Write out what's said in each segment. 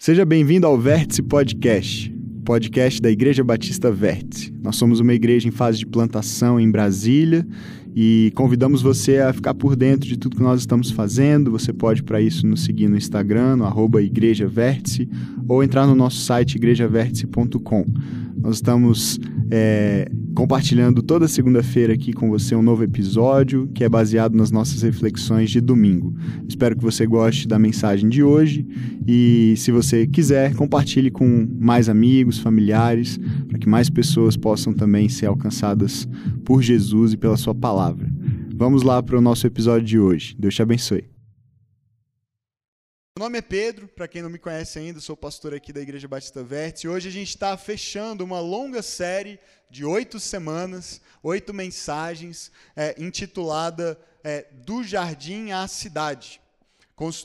Seja bem-vindo ao Vértice Podcast, podcast da Igreja Batista Vértice. Nós somos uma igreja em fase de plantação em Brasília e convidamos você a ficar por dentro de tudo que nós estamos fazendo. Você pode, para isso, nos seguir no Instagram, no arroba Igreja Vértice, ou entrar no nosso site igrejavértice.com. Nós estamos é, compartilhando toda segunda-feira aqui com você um novo episódio que é baseado nas nossas reflexões de domingo. Espero que você goste da mensagem de hoje e, se você quiser, compartilhe com mais amigos, familiares, para que mais pessoas possam também ser alcançadas por Jesus e pela Sua palavra. Vamos lá para o nosso episódio de hoje. Deus te abençoe. Meu nome é Pedro, para quem não me conhece ainda, sou pastor aqui da Igreja Batista Vértice. Hoje a gente está fechando uma longa série de oito semanas, oito mensagens, é, intitulada é, Do Jardim à Cidade,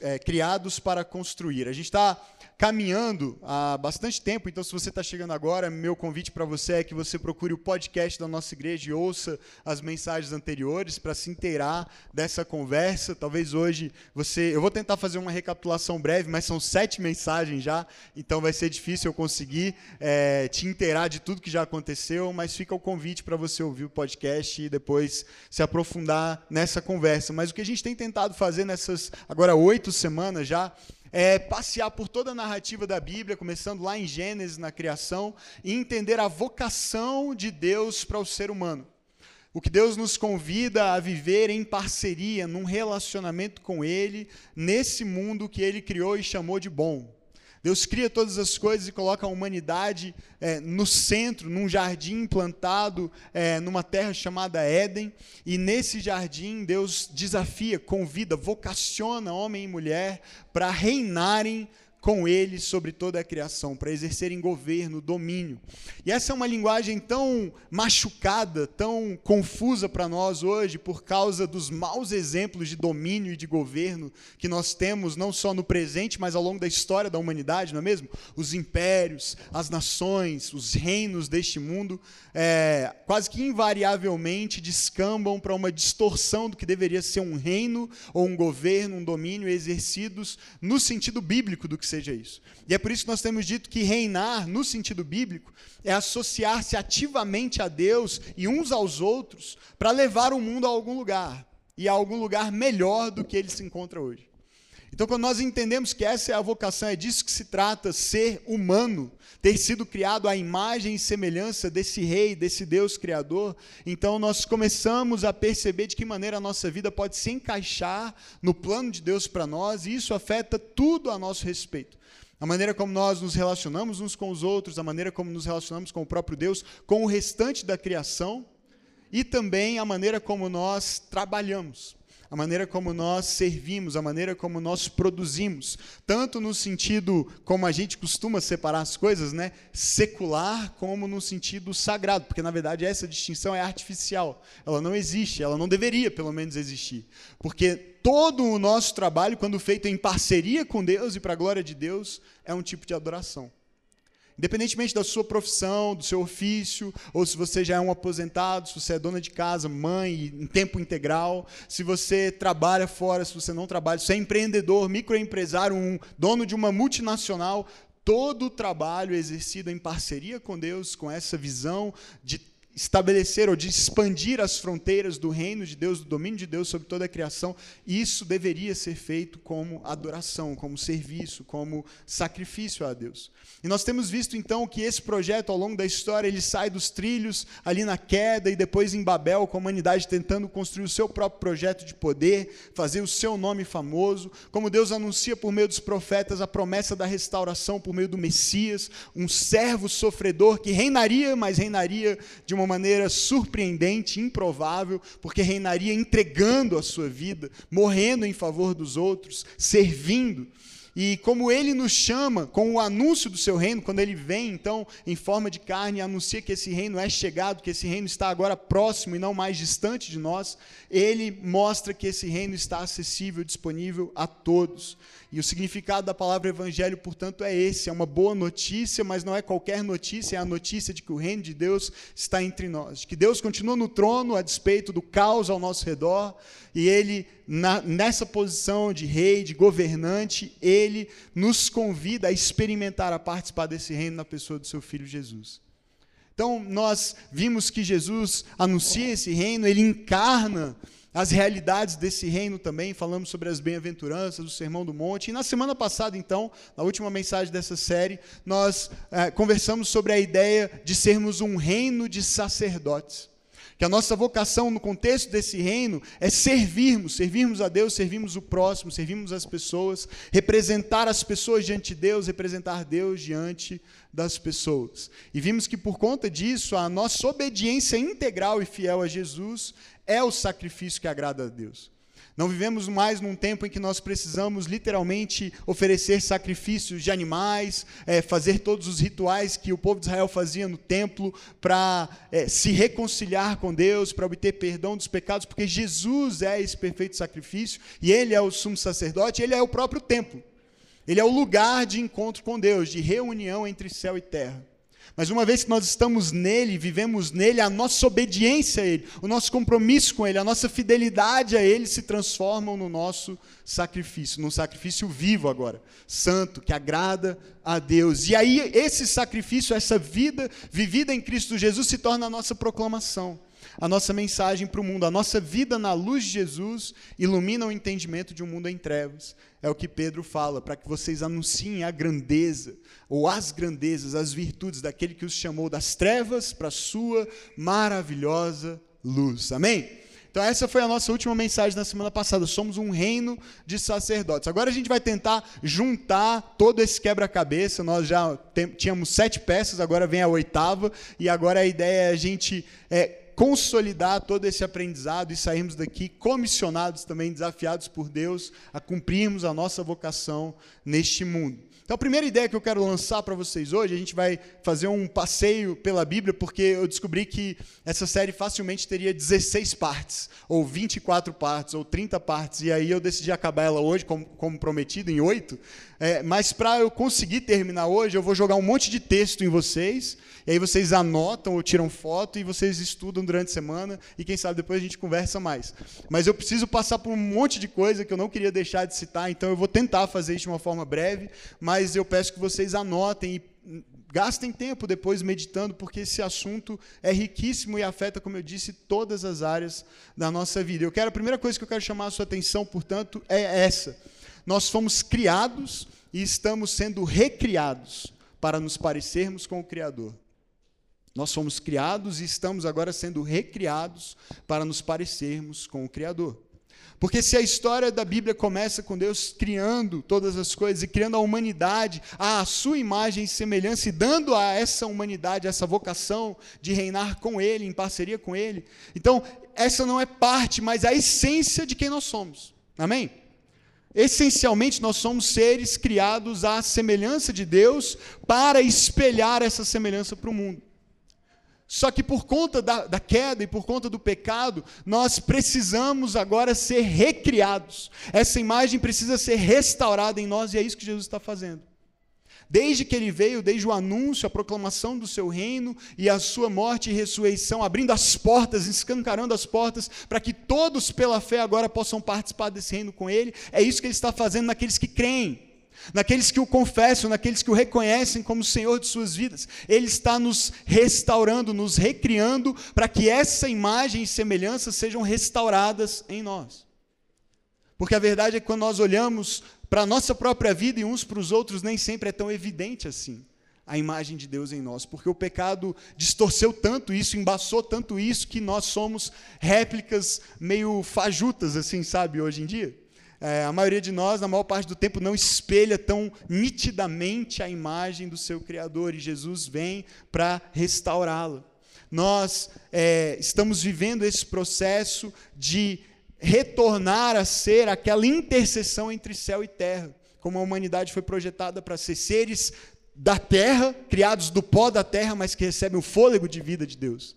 é, Criados para Construir. A gente está caminhando há bastante tempo, então se você está chegando agora, meu convite para você é que você procure o podcast da nossa igreja e ouça as mensagens anteriores para se inteirar dessa conversa. Talvez hoje você. Eu vou tentar fazer uma recapitulação breve, mas são sete mensagens já, então vai ser difícil eu conseguir é, te inteirar de tudo que já aconteceu, mas fica o convite para você ouvir o podcast e depois se aprofundar nessa conversa. Mas o que a gente tem tentado fazer nessas agora oito semanas já é, passear por toda a narrativa da Bíblia, começando lá em Gênesis, na criação, e entender a vocação de Deus para o ser humano. O que Deus nos convida a viver em parceria, num relacionamento com Ele, nesse mundo que Ele criou e chamou de bom. Deus cria todas as coisas e coloca a humanidade é, no centro, num jardim plantado é, numa terra chamada Éden. E nesse jardim, Deus desafia, convida, vocaciona homem e mulher para reinarem com ele sobre toda a criação, para exercerem governo, domínio. E essa é uma linguagem tão machucada, tão confusa para nós hoje, por causa dos maus exemplos de domínio e de governo que nós temos, não só no presente, mas ao longo da história da humanidade, não é mesmo? Os impérios, as nações, os reinos deste mundo, é, quase que invariavelmente descambam para uma distorção do que deveria ser um reino ou um governo, um domínio exercidos no sentido bíblico do que seja isso. E é por isso que nós temos dito que reinar, no sentido bíblico, é associar-se ativamente a Deus e uns aos outros para levar o mundo a algum lugar e a algum lugar melhor do que ele se encontra hoje. Então, quando nós entendemos que essa é a vocação, é disso que se trata, ser humano, ter sido criado à imagem e semelhança desse rei, desse Deus criador, então nós começamos a perceber de que maneira a nossa vida pode se encaixar no plano de Deus para nós, e isso afeta tudo a nosso respeito. A maneira como nós nos relacionamos uns com os outros, a maneira como nos relacionamos com o próprio Deus, com o restante da criação, e também a maneira como nós trabalhamos a maneira como nós servimos, a maneira como nós produzimos, tanto no sentido como a gente costuma separar as coisas, né, secular, como no sentido sagrado, porque na verdade essa distinção é artificial, ela não existe, ela não deveria pelo menos existir, porque todo o nosso trabalho, quando feito em parceria com Deus e para a glória de Deus, é um tipo de adoração. Independentemente da sua profissão, do seu ofício, ou se você já é um aposentado, se você é dona de casa, mãe, em tempo integral, se você trabalha fora, se você não trabalha, se você é empreendedor, microempresário, um dono de uma multinacional, todo o trabalho exercido em parceria com Deus, com essa visão de estabelecer ou de expandir as fronteiras do reino de Deus, do domínio de Deus sobre toda a criação, isso deveria ser feito como adoração, como serviço, como sacrifício a Deus. E nós temos visto então que esse projeto ao longo da história ele sai dos trilhos ali na queda e depois em Babel, com a humanidade tentando construir o seu próprio projeto de poder, fazer o seu nome famoso, como Deus anuncia por meio dos profetas a promessa da restauração por meio do Messias, um servo sofredor que reinaria, mas reinaria de uma uma maneira surpreendente, improvável, porque reinaria entregando a sua vida, morrendo em favor dos outros, servindo. E como ele nos chama com o anúncio do seu reino, quando ele vem então em forma de carne anuncia que esse reino é chegado, que esse reino está agora próximo e não mais distante de nós, ele mostra que esse reino está acessível, disponível a todos. E o significado da palavra evangelho, portanto, é esse: é uma boa notícia, mas não é qualquer notícia, é a notícia de que o reino de Deus está entre nós, de que Deus continua no trono a despeito do caos ao nosso redor, e ele, na, nessa posição de rei, de governante, ele nos convida a experimentar, a participar desse reino na pessoa do seu filho Jesus. Então, nós vimos que Jesus anuncia esse reino, ele encarna as realidades desse reino também, falamos sobre as bem-aventuranças, o Sermão do Monte. E na semana passada, então, na última mensagem dessa série, nós é, conversamos sobre a ideia de sermos um reino de sacerdotes. Que a nossa vocação no contexto desse reino é servirmos, servirmos a Deus, servirmos o próximo, servirmos as pessoas, representar as pessoas diante de Deus, representar Deus diante das pessoas. E vimos que por conta disso, a nossa obediência integral e fiel a Jesus é o sacrifício que agrada a Deus. Não vivemos mais num tempo em que nós precisamos literalmente oferecer sacrifícios de animais, é, fazer todos os rituais que o povo de Israel fazia no templo para é, se reconciliar com Deus, para obter perdão dos pecados, porque Jesus é esse perfeito sacrifício e Ele é o sumo sacerdote, Ele é o próprio templo. Ele é o lugar de encontro com Deus, de reunião entre céu e terra. Mas uma vez que nós estamos nele, vivemos nele, a nossa obediência a ele, o nosso compromisso com ele, a nossa fidelidade a ele se transformam no nosso sacrifício, num sacrifício vivo agora, santo, que agrada a Deus. E aí esse sacrifício, essa vida vivida em Cristo Jesus se torna a nossa proclamação a nossa mensagem para o mundo. A nossa vida na luz de Jesus ilumina o entendimento de um mundo em trevas. É o que Pedro fala, para que vocês anunciem a grandeza, ou as grandezas, as virtudes daquele que os chamou das trevas para a sua maravilhosa luz. Amém? Então, essa foi a nossa última mensagem na semana passada. Somos um reino de sacerdotes. Agora a gente vai tentar juntar todo esse quebra-cabeça. Nós já tínhamos sete peças, agora vem a oitava. E agora a ideia é a gente é, consolidar todo esse aprendizado e sairmos daqui comissionados também, desafiados por Deus a cumprirmos a nossa vocação neste mundo. Então, a primeira ideia que eu quero lançar para vocês hoje, a gente vai fazer um passeio pela Bíblia, porque eu descobri que essa série facilmente teria 16 partes, ou 24 partes, ou 30 partes, e aí eu decidi acabar ela hoje, como, como prometido, em oito. É, mas para eu conseguir terminar hoje, eu vou jogar um monte de texto em vocês, e aí vocês anotam ou tiram foto, e vocês estudam durante a semana, e quem sabe depois a gente conversa mais. Mas eu preciso passar por um monte de coisa que eu não queria deixar de citar, então eu vou tentar fazer isso de uma forma breve, mas eu peço que vocês anotem e gastem tempo depois meditando, porque esse assunto é riquíssimo e afeta, como eu disse, todas as áreas da nossa vida. Eu quero a primeira coisa que eu quero chamar a sua atenção, portanto, é essa. Nós fomos criados e estamos sendo recriados para nos parecermos com o Criador. Nós fomos criados e estamos agora sendo recriados para nos parecermos com o Criador. Porque se a história da Bíblia começa com Deus criando todas as coisas e criando a humanidade à sua imagem e semelhança e dando a essa humanidade essa vocação de reinar com Ele, em parceria com Ele, então essa não é parte, mas a essência de quem nós somos. Amém? Essencialmente, nós somos seres criados à semelhança de Deus para espelhar essa semelhança para o mundo. Só que por conta da, da, queda e por conta do pecado, nós precisamos agora ser recriados. Essa imagem precisa ser restaurada em nós e é isso que Jesus está fazendo. Desde que ele veio, desde o anúncio, a proclamação do seu reino e a sua morte e ressurreição, abrindo as portas, escancarando as portas, para que todos pela fé agora possam participar desse reino com ele, é isso que ele está fazendo naqueles que creem naqueles que o confessam, naqueles que o reconhecem como Senhor de suas vidas. Ele está nos restaurando, nos recriando, para que essa imagem e semelhança sejam restauradas em nós. Porque a verdade é que quando nós olhamos para a nossa própria vida e uns para os outros, nem sempre é tão evidente assim a imagem de Deus em nós, porque o pecado distorceu tanto isso, embaçou tanto isso, que nós somos réplicas meio fajutas, assim, sabe, hoje em dia. É, a maioria de nós, na maior parte do tempo, não espelha tão nitidamente a imagem do seu Criador, e Jesus vem para restaurá-la. Nós é, estamos vivendo esse processo de retornar a ser aquela interseção entre céu e terra, como a humanidade foi projetada para ser seres da terra, criados do pó da terra, mas que recebem o fôlego de vida de Deus.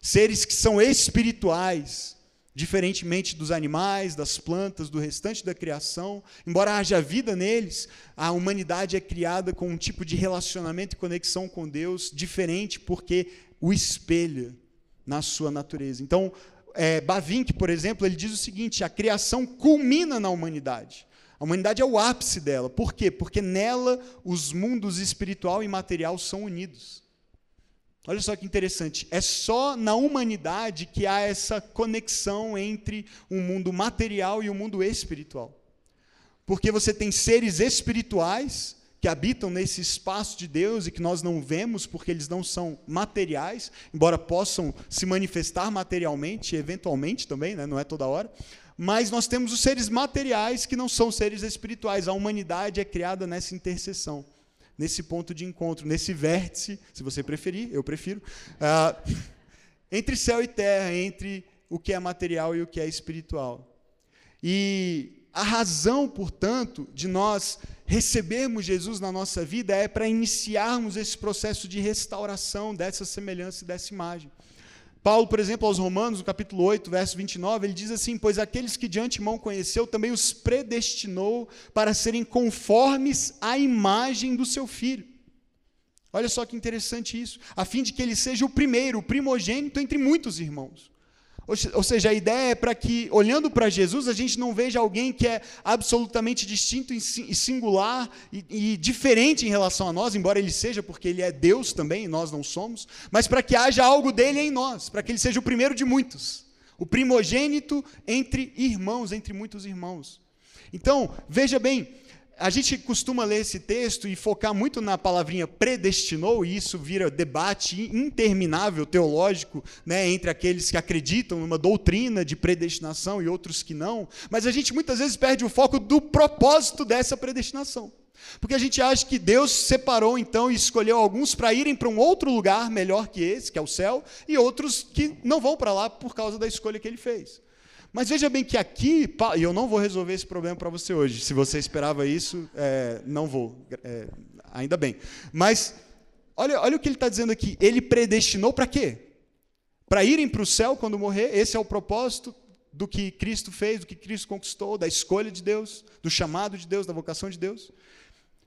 Seres que são espirituais, Diferentemente dos animais, das plantas, do restante da criação, embora haja vida neles, a humanidade é criada com um tipo de relacionamento e conexão com Deus diferente, porque o espelha na sua natureza. Então, é, Bavinck, por exemplo, ele diz o seguinte: a criação culmina na humanidade. A humanidade é o ápice dela. Por quê? Porque nela os mundos espiritual e material são unidos. Olha só que interessante. É só na humanidade que há essa conexão entre o mundo material e o mundo espiritual. Porque você tem seres espirituais que habitam nesse espaço de Deus e que nós não vemos porque eles não são materiais, embora possam se manifestar materialmente, eventualmente também, né? não é toda hora. Mas nós temos os seres materiais que não são seres espirituais. A humanidade é criada nessa interseção, nesse ponto de encontro, nesse vértice, se você preferir, eu prefiro, uh, entre céu e terra, entre o que é material e o que é espiritual. E a razão, portanto, de nós recebermos Jesus na nossa vida é para iniciarmos esse processo de restauração dessa semelhança e dessa imagem. Paulo, por exemplo, aos Romanos, no capítulo 8, verso 29, ele diz assim: Pois aqueles que de antemão conheceu, também os predestinou para serem conformes à imagem do seu filho. Olha só que interessante isso. A fim de que ele seja o primeiro, o primogênito entre muitos irmãos. Ou seja, a ideia é para que, olhando para Jesus, a gente não veja alguém que é absolutamente distinto e singular e, e, diferente em relação a nós, embora ele seja, porque ele é Deus também e nós não somos, mas para que haja algo dele em nós, para que ele seja o primeiro de muitos, o primogênito entre irmãos, entre muitos irmãos. Então, veja bem, a gente costuma ler esse texto e focar muito na palavrinha predestinou, e isso vira debate interminável teológico né, entre aqueles que acreditam numa doutrina de predestinação e outros que não, mas a gente muitas vezes perde o foco do propósito dessa predestinação. Porque a gente acha que Deus separou então e escolheu alguns para irem para um outro lugar melhor que esse, que é o céu, e outros que não vão para lá por causa da escolha que ele fez. Mas veja bem que aqui, e eu não vou resolver esse problema para você hoje. Se você esperava isso, é, não vou. É, ainda bem. Mas olha, olha o que ele está dizendo aqui. Ele predestinou para quê? Para irem para o céu quando morrer. Esse é o propósito do que Cristo fez, do que Cristo conquistou, da escolha de Deus, do chamado de Deus, da vocação de Deus.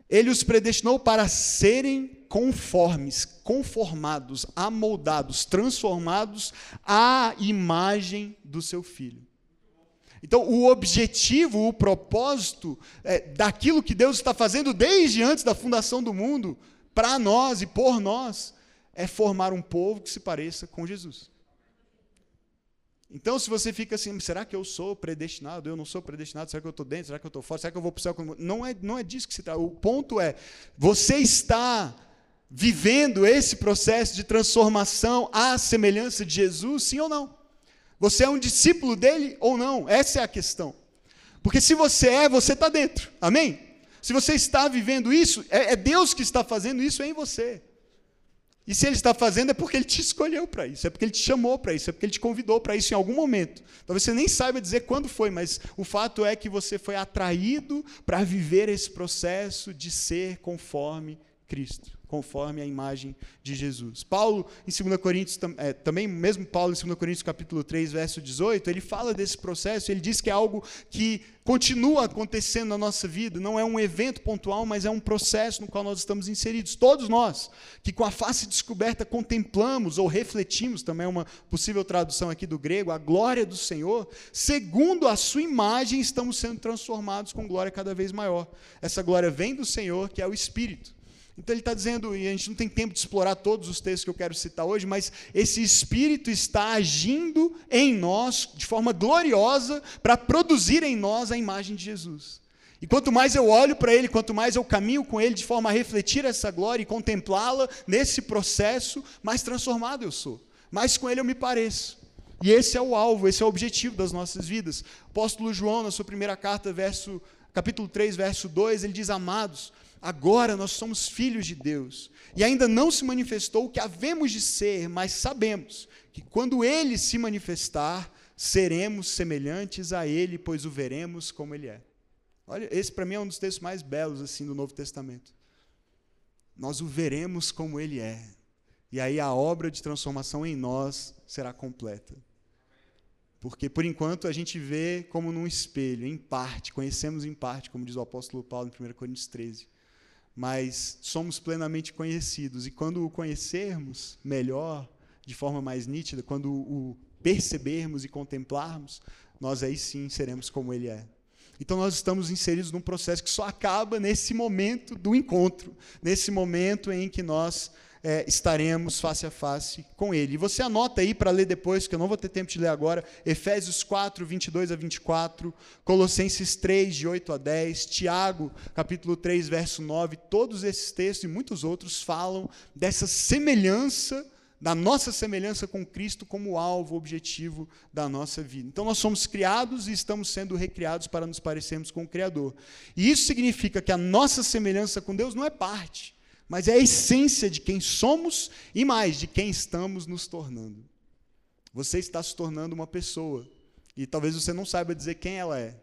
Ele os predestinou para serem conformes, conformados, amoldados, transformados à imagem do seu filho. Então, o objetivo, o propósito é, daquilo que Deus está fazendo desde antes da fundação do mundo, para nós e por nós, é formar um povo que se pareça com Jesus. Então, se você fica assim, será que eu sou predestinado? Eu não sou predestinado? Será que eu estou dentro? Será que eu estou fora? Será que eu vou para o céu? Não é, não é disso que se trata. O ponto é, você está vivendo esse processo de transformação à semelhança de Jesus, sim ou não? Você é um discípulo dele ou não? Essa é a questão. Porque se você é, você está dentro. Amém? Se você está vivendo isso, é, é Deus que está fazendo isso em você. E se ele está fazendo é porque ele te escolheu para isso, é porque ele te chamou para isso, é porque ele te convidou para isso em algum momento. Talvez você nem saiba dizer quando foi, mas o fato é que você foi atraído para viver esse processo de ser conforme Cristo conforme a imagem de Jesus. Paulo, em 2 Coríntios, é, também, mesmo Paulo, em 2 Coríntios capítulo 3, verso 18, ele fala desse processo, ele diz que é algo que continua acontecendo na nossa vida, não é um evento pontual, mas é um processo no qual nós estamos inseridos. Todos nós, que com a face descoberta contemplamos ou refletimos, também é uma possível tradução aqui do grego, a glória do Senhor, segundo a sua imagem, estamos sendo transformados com glória cada vez maior. Essa glória vem do Senhor, que é o Espírito. Então ele está dizendo, e a gente não tem tempo de explorar todos os textos que eu quero citar hoje, mas esse Espírito está agindo em nós de forma gloriosa para produzir em nós a imagem de Jesus. E quanto mais eu olho para Ele, quanto mais eu caminho com Ele de forma a refletir essa glória e contemplá-la nesse processo, mais transformado eu sou, mais com Ele eu me pareço. E esse é o alvo, esse é o objetivo das nossas vidas. Apóstolo João, na sua primeira carta, verso, capítulo 3, verso 2, ele diz: Amados, Agora nós somos filhos de Deus. E ainda não se manifestou o que havemos de ser, mas sabemos que quando ele se manifestar, seremos semelhantes a ele, pois o veremos como ele é. Olha, esse para mim é um dos textos mais belos assim do Novo Testamento. Nós o veremos como ele é. E aí a obra de transformação em nós será completa. Porque por enquanto a gente vê como num espelho, em parte, conhecemos em parte, como diz o apóstolo Paulo em 1 Coríntios 13 mas somos plenamente conhecidos. E quando o conhecermos melhor, de forma mais nítida, quando o percebermos e contemplarmos, nós aí sim seremos como Ele é. Então nós estamos inseridos num processo que só acaba nesse momento do encontro, nesse momento em que nós é, estaremos face a face com Ele. E você anota aí para ler depois, que eu não vou ter tempo de ler agora, Efésios 4, 22 a 24, Colossenses 3, de 8 a 10, Tiago, capítulo 3, verso 9, todos esses textos e muitos outros falam dessa semelhança da nossa semelhança com Cristo como alvo, objetivo da nossa vida. Então nós somos criados e estamos sendo recriados para nos parecermos com o Criador. E isso significa que a nossa semelhança com Deus não é parte, mas é a essência de quem somos e mais, de quem estamos nos tornando. Você está se tornando uma pessoa e talvez você não saiba dizer quem ela é.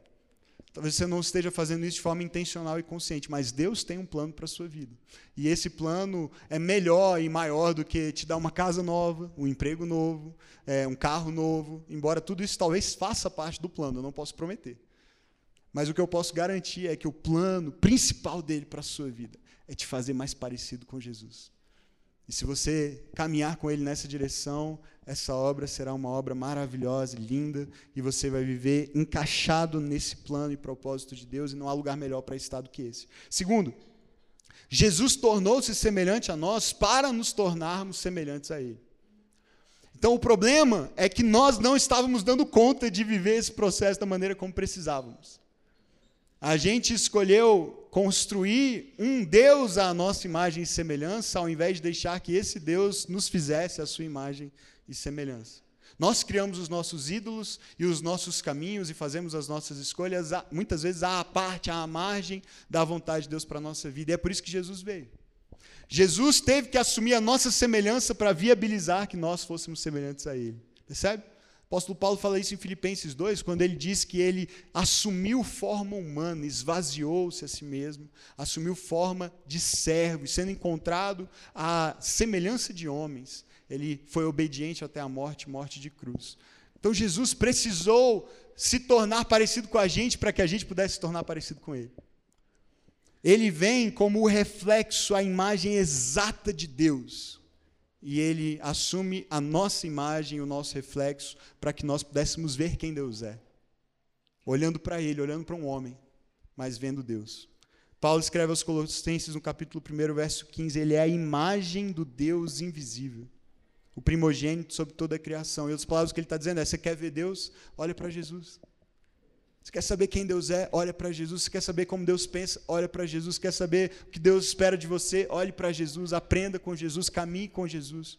Talvez você não esteja fazendo isso de forma intencional e consciente, mas Deus tem um plano para a sua vida. E esse plano é melhor e maior do que te dar uma casa nova, um emprego novo, é, um carro novo. Embora tudo isso talvez faça parte do plano, eu não posso prometer. Mas o que eu posso garantir é que o plano principal dele para a sua vida é te fazer mais parecido com Jesus. E se você caminhar com ele nessa direção, essa obra será uma obra maravilhosa, linda, e você vai viver encaixado nesse plano e propósito de Deus, e não há lugar melhor para estar do que esse. Segundo, Jesus tornou-se semelhante a nós para nos tornarmos semelhantes a Ele. Então o problema é que nós não estávamos dando conta de viver esse processo da maneira como precisávamos. A gente escolheu construir um Deus à nossa imagem e semelhança, ao invés de deixar que esse Deus nos fizesse a sua imagem e semelhança. Nós criamos os nossos ídolos e os nossos caminhos e fazemos as nossas escolhas, muitas vezes à parte, à margem da vontade de Deus para a nossa vida. E é por isso que Jesus veio. Jesus teve que assumir a nossa semelhança para viabilizar que nós fôssemos semelhantes a Ele. Percebe? Apóstolo Paulo fala isso em Filipenses 2, quando ele diz que ele assumiu forma humana, esvaziou-se a si mesmo, assumiu forma de servo, e sendo encontrado à semelhança de homens, ele foi obediente até a morte morte de cruz. Então Jesus precisou se tornar parecido com a gente para que a gente pudesse se tornar parecido com ele. Ele vem como o reflexo, a imagem exata de Deus e ele assume a nossa imagem, o nosso reflexo, para que nós pudéssemos ver quem Deus é. Olhando para ele, olhando para um homem, mas vendo Deus. Paulo escreve aos Colossenses no capítulo 1, verso 15: Ele é a imagem do Deus invisível, o primogênito sobre toda a criação. E outras palavras que ele está dizendo é: você quer ver Deus? Olha para Jesus. Você quer saber quem Deus é? Olha para Jesus. Você quer saber como Deus pensa? Olha para Jesus. Quer saber o que Deus espera de você? Olhe para Jesus. Aprenda com Jesus. Caminhe com Jesus.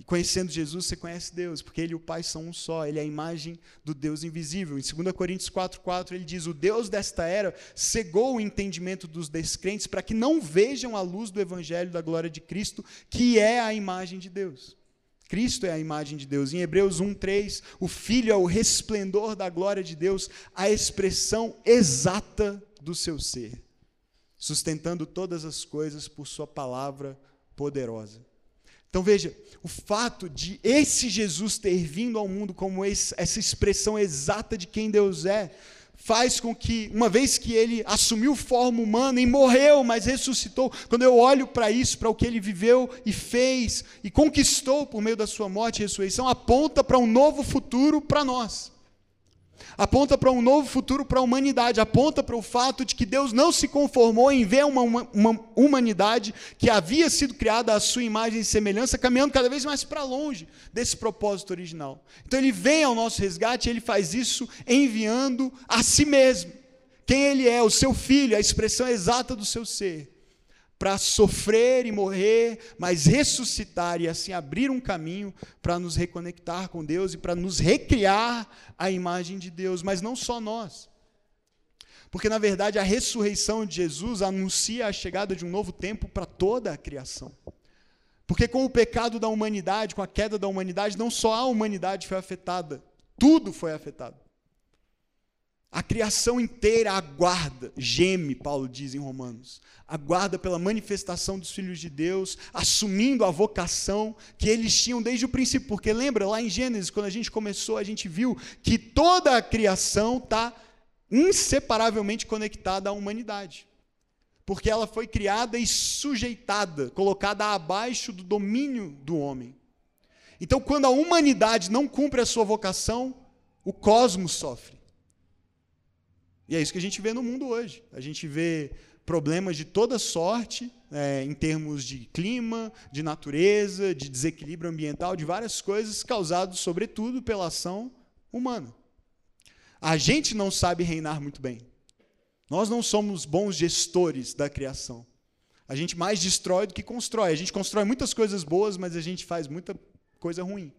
E conhecendo Jesus, você conhece Deus, porque Ele e o Pai são um só. Ele é a imagem do Deus invisível. Em 2 Coríntios 4,4 ele diz: O Deus desta era cegou o entendimento dos descrentes para que não vejam a luz do Evangelho da glória de Cristo, que é a imagem de Deus. Cristo é a imagem de Deus. Em Hebreus 1:3, o Filho é o resplendor da glória de Deus, a expressão exata do seu ser, sustentando todas as coisas por sua palavra poderosa. Então veja, o fato de esse Jesus ter vindo ao mundo como essa expressão exata de quem Deus é, faz com que, uma vez que ele assumiu forma humana e morreu, mas ressuscitou, quando eu olho para isso, para o que ele viveu e fez e conquistou por meio da sua morte e ressurreição, aponta para um novo futuro para nós aponta para um novo futuro para a humanidade, aponta para o fato de que Deus não se conformou em ver uma, uma, uma, humanidade que havia sido criada à sua imagem e semelhança, caminhando cada vez mais para longe desse propósito original. Então ele vem ao nosso resgate, ele faz isso enviando a si mesmo. Quem ele é, o seu filho, a expressão exata do seu ser para sofrer e morrer, mas ressuscitar e assim abrir um caminho para nos reconectar com Deus e para nos recriar a imagem de Deus, mas não só nós. Porque, na verdade, a ressurreição de Jesus anuncia a chegada de um novo tempo para toda a criação. Porque, com o pecado da humanidade, com a queda da humanidade, não só a humanidade foi afetada, tudo foi afetado. A criação inteira aguarda, geme, Paulo diz em Romanos, aguarda pela manifestação dos filhos de Deus, assumindo a vocação que eles tinham desde o princípio. Porque lembra, lá em Gênesis, quando a gente começou, a gente viu que toda a criação está inseparavelmente conectada à humanidade. Porque ela foi criada e sujeitada, colocada abaixo do domínio do homem. Então, quando a humanidade não cumpre a sua vocação, o cosmos sofre. E é isso que a gente vê no mundo hoje. A gente vê problemas de toda sorte, é, em termos de clima, de natureza, de desequilíbrio ambiental, de várias coisas, causados, sobretudo, pela ação humana. A gente não sabe reinar muito bem. Nós não somos bons gestores da criação. A gente mais destrói do que constrói. A gente constrói muitas coisas boas, mas a gente faz muita coisa ruim.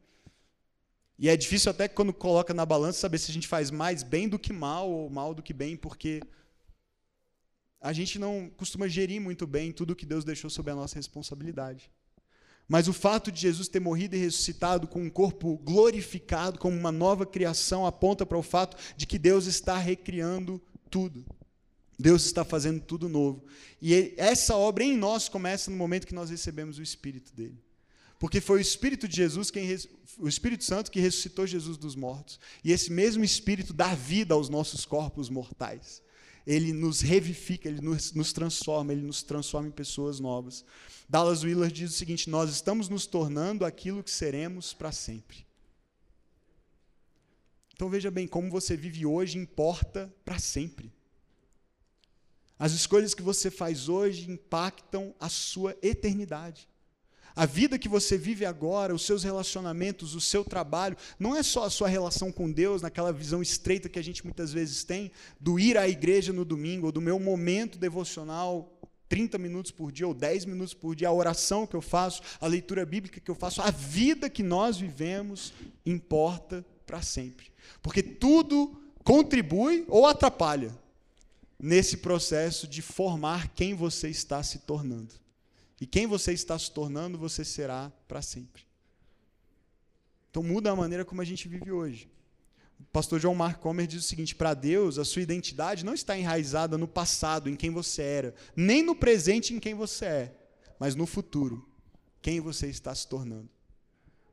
E é difícil até quando coloca na balança saber se a gente faz mais bem do que mal ou mal do que bem, porque a gente não costuma gerir muito bem tudo que Deus deixou sob a nossa responsabilidade. Mas o fato de Jesus ter morrido e ressuscitado com um corpo glorificado, como uma nova criação, aponta para o fato de que Deus está recriando tudo. Deus está fazendo tudo novo. E essa obra em nós começa no momento que nós recebemos o Espírito dele. Porque foi o Espírito de Jesus, quem, o Espírito Santo, que ressuscitou Jesus dos mortos. E esse mesmo Espírito dá vida aos nossos corpos mortais ele nos revifica, ele nos, nos transforma, ele nos transforma em pessoas novas. Dallas Willard diz o seguinte: nós estamos nos tornando aquilo que seremos para sempre. Então veja bem, como você vive hoje importa para sempre. As escolhas que você faz hoje impactam a sua eternidade. A vida que você vive agora, os seus relacionamentos, o seu trabalho, não é só a sua relação com Deus, naquela visão estreita que a gente muitas vezes tem, do ir à igreja no domingo, ou do meu momento devocional 30 minutos por dia ou 10 minutos por dia, a oração que eu faço, a leitura bíblica que eu faço, a vida que nós vivemos importa para sempre. Porque tudo contribui ou atrapalha nesse processo de formar quem você está se tornando. E quem você está se tornando, você será para sempre. Então muda a maneira como a gente vive hoje. O pastor John Mark Comer diz o seguinte: para Deus, a sua identidade não está enraizada no passado, em quem você era, nem no presente, em quem você é, mas no futuro, quem você está se tornando.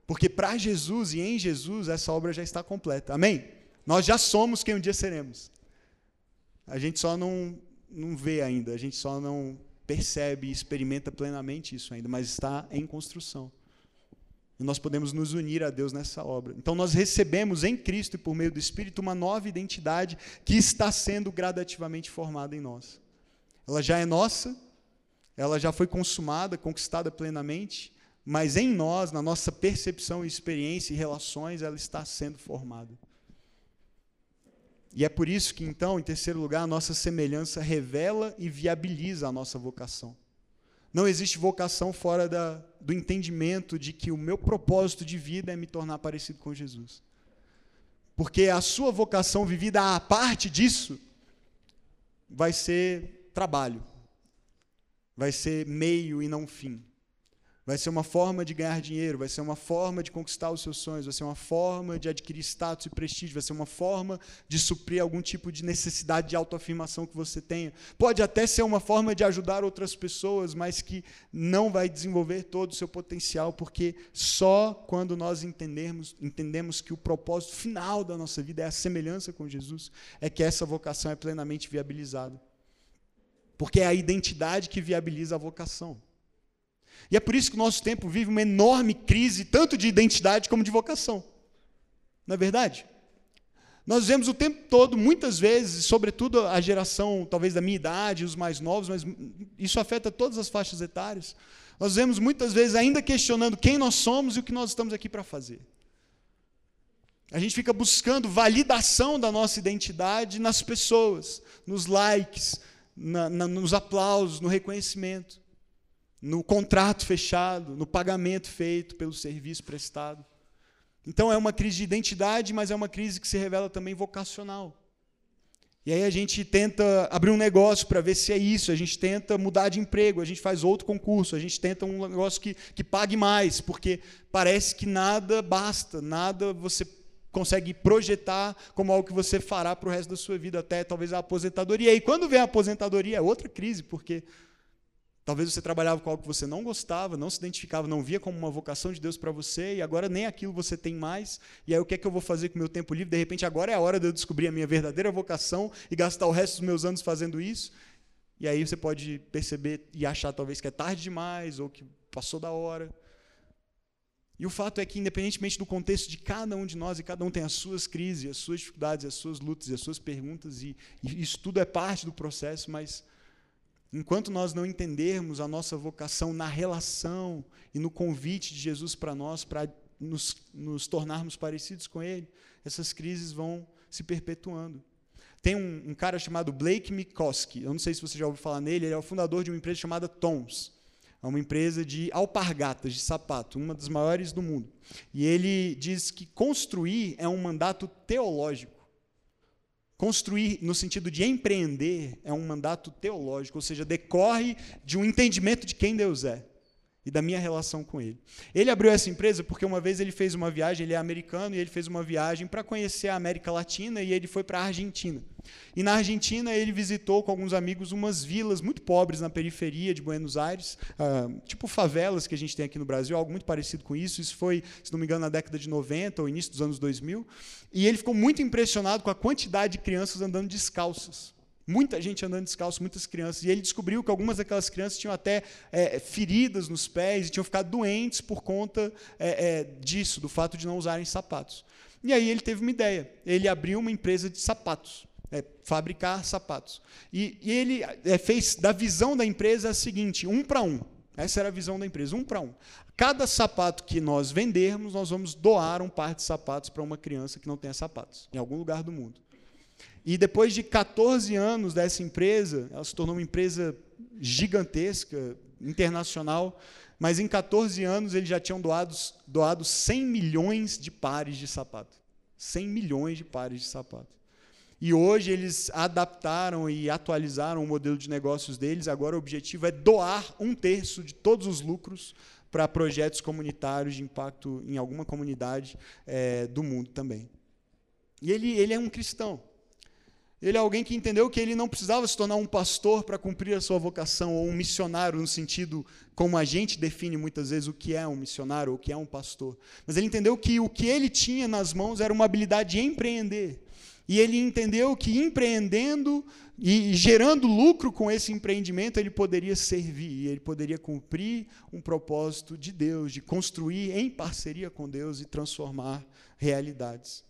Porque para Jesus e em Jesus, essa obra já está completa. Amém? Nós já somos quem um dia seremos. A gente só não, não vê ainda, a gente só não percebe e experimenta plenamente isso ainda, mas está em construção. E nós podemos nos unir a Deus nessa obra. Então nós recebemos em Cristo e por meio do Espírito uma nova identidade que está sendo gradativamente formada em nós. Ela já é nossa, ela já foi consumada, conquistada plenamente, mas em nós, na nossa percepção, experiência e relações, ela está sendo formada. E é por isso que, então, em terceiro lugar, a nossa semelhança revela e viabiliza a nossa vocação. Não existe vocação fora da, do entendimento de que o meu propósito de vida é me tornar parecido com Jesus. Porque a sua vocação vivida à parte disso vai ser trabalho, vai ser meio e não fim. Vai ser uma forma de ganhar dinheiro, vai ser uma forma de conquistar os seus sonhos, vai ser uma forma de adquirir status e prestígio, vai ser uma forma de suprir algum tipo de necessidade de autoafirmação que você tenha. Pode até ser uma forma de ajudar outras pessoas, mas que não vai desenvolver todo o seu potencial, porque só quando nós entendermos, entendemos que o propósito final da nossa vida é a semelhança com Jesus, é que essa vocação é plenamente viabilizada. Porque é a identidade que viabiliza a vocação. E é por isso que o nosso tempo vive uma enorme crise, tanto de identidade como de vocação. Não é verdade? Nós vemos o tempo todo, muitas vezes, sobretudo a geração talvez da minha idade, os mais novos, mas isso afeta todas as faixas etárias. Nós vemos muitas vezes ainda questionando quem nós somos e o que nós estamos aqui para fazer. A gente fica buscando validação da nossa identidade nas pessoas, nos likes, na, na, nos aplausos, no reconhecimento no contrato fechado, no pagamento feito pelo serviço prestado. Então é uma crise de identidade, mas é uma crise que se revela também vocacional. E aí a gente tenta abrir um negócio para ver se é isso, a gente tenta mudar de emprego, a gente faz outro concurso, a gente tenta um negócio que, que pague mais, porque parece que nada basta, nada você consegue projetar como algo que você fará para o resto da sua vida, até talvez a aposentadoria. E quando vem a aposentadoria, é outra crise, porque Talvez você trabalhava com algo que você não gostava, não se identificava, não via como uma vocação de Deus para você, e agora nem aquilo você tem mais. E aí o que é que eu vou fazer com o meu tempo livre? De repente agora é a hora de eu descobrir a minha verdadeira vocação e gastar o resto dos meus anos fazendo isso. E aí você pode perceber e achar talvez que é tarde demais ou que passou da hora. E o fato é que, independentemente do contexto de cada um de nós, e cada um tem as suas crises, as suas dificuldades, as suas lutas, as suas perguntas, e, e isso tudo é parte do processo, mas enquanto nós não entendermos a nossa vocação na relação e no convite de Jesus para nós, para nos, nos, tornarmos parecidos com Ele, essas crises vão se perpetuando. Tem um, um cara chamado Blake Mikoski, eu não sei se você já ouviu falar nele, ele é o fundador de uma empresa chamada Tons. É uma empresa de alpargatas de sapato, uma das maiores do mundo. E ele diz que construir é um mandato teológico. Construir, no sentido de empreender, é um mandato teológico, ou seja, decorre de um entendimento de quem Deus é e da minha relação com ele. Ele abriu essa empresa porque uma vez ele fez uma viagem, ele é americano, e ele fez uma viagem para conhecer a América Latina e ele foi para a Argentina. E na Argentina ele visitou com alguns amigos umas vilas muito pobres na periferia de Buenos Aires, uh, tipo favelas que a gente tem aqui no Brasil, algo muito parecido com isso. Isso foi, se não me engano, na década de 90 ou início dos anos 2000. E ele ficou muito impressionado com a quantidade de crianças andando descalças. Muita gente andando descalço, muitas crianças. E ele descobriu que algumas daquelas crianças tinham até é, feridas nos pés e tinham ficado doentes por conta é, é, disso, do fato de não usarem sapatos. E aí ele teve uma ideia. Ele abriu uma empresa de sapatos, é, fabricar sapatos. E, e ele é, fez da visão da empresa a seguinte: um para um. Essa era a visão da empresa, um para um. Cada sapato que nós vendermos, nós vamos doar um par de sapatos para uma criança que não tenha sapatos, em algum lugar do mundo. E depois de 14 anos dessa empresa, ela se tornou uma empresa gigantesca, internacional, mas em 14 anos eles já tinham doado, doado 100 milhões de pares de sapato. 100 milhões de pares de sapato. E hoje eles adaptaram e atualizaram o modelo de negócios deles. Agora o objetivo é doar um terço de todos os lucros para projetos comunitários de impacto em alguma comunidade é, do mundo também. E ele, ele é um cristão. Ele é alguém que entendeu que ele não precisava se tornar um pastor para cumprir a sua vocação, ou um missionário, no sentido como a gente define muitas vezes o que é um missionário ou o que é um pastor. Mas ele entendeu que o que ele tinha nas mãos era uma habilidade de empreender. E ele entendeu que empreendendo e gerando lucro com esse empreendimento, ele poderia servir, ele poderia cumprir um propósito de Deus, de construir em parceria com Deus e transformar realidades.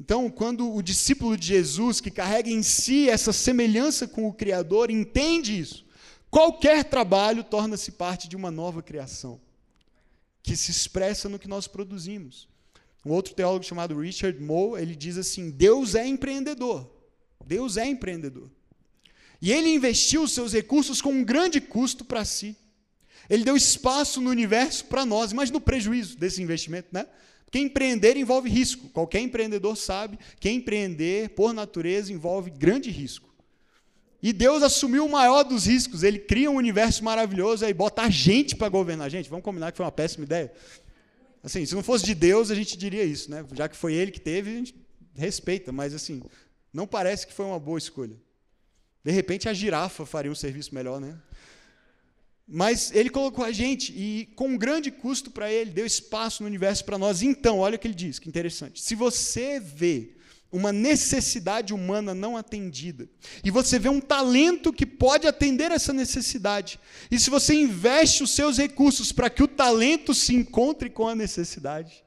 Então, quando o discípulo de Jesus, que carrega em si essa semelhança com o Criador, entende isso, qualquer trabalho torna-se parte de uma nova criação, que se expressa no que nós produzimos. Um outro teólogo chamado Richard Moe, ele diz assim: Deus é empreendedor. Deus é empreendedor. E ele investiu os seus recursos com um grande custo para si. Ele deu espaço no universo para nós. Imagina o prejuízo desse investimento, né? Porque empreender envolve risco. Qualquer empreendedor sabe que empreender, por natureza, envolve grande risco. E Deus assumiu o maior dos riscos. Ele cria um universo maravilhoso e bota a gente para governar. Gente, vamos combinar que foi uma péssima ideia? Assim, se não fosse de Deus, a gente diria isso, né? Já que foi ele que teve, a gente respeita, mas assim, não parece que foi uma boa escolha. De repente a girafa faria um serviço melhor, né? Mas ele colocou a gente e com um grande custo para ele, deu espaço no universo para nós. Então, olha o que ele diz, que interessante. Se você vê uma necessidade humana não atendida, e você vê um talento que pode atender essa necessidade, e se você investe os seus recursos para que o talento se encontre com a necessidade,